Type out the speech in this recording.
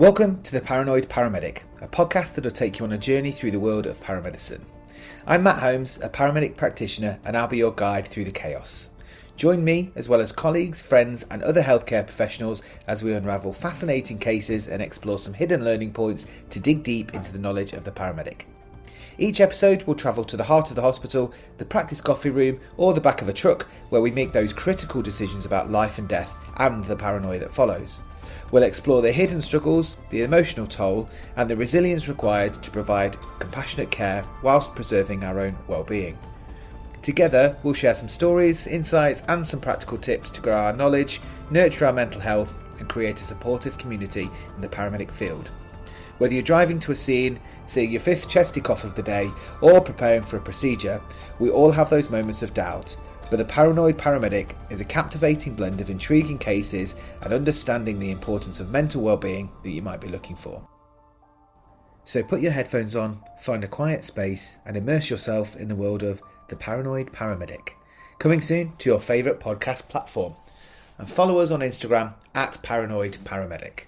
Welcome to the Paranoid Paramedic, a podcast that will take you on a journey through the world of paramedicine. I'm Matt Holmes, a paramedic practitioner, and I'll be your guide through the chaos. Join me, as well as colleagues, friends, and other healthcare professionals, as we unravel fascinating cases and explore some hidden learning points to dig deep into the knowledge of the paramedic. Each episode will travel to the heart of the hospital, the practice coffee room, or the back of a truck where we make those critical decisions about life and death and the paranoia that follows. We'll explore the hidden struggles, the emotional toll, and the resilience required to provide compassionate care whilst preserving our own well-being. Together, we'll share some stories, insights, and some practical tips to grow our knowledge, nurture our mental health, and create a supportive community in the paramedic field. Whether you're driving to a scene, seeing your fifth chesty cough of the day, or preparing for a procedure, we all have those moments of doubt but The Paranoid Paramedic is a captivating blend of intriguing cases and understanding the importance of mental well-being that you might be looking for. So put your headphones on, find a quiet space, and immerse yourself in the world of The Paranoid Paramedic. Coming soon to your favourite podcast platform. And follow us on Instagram at Paranoid Paramedic.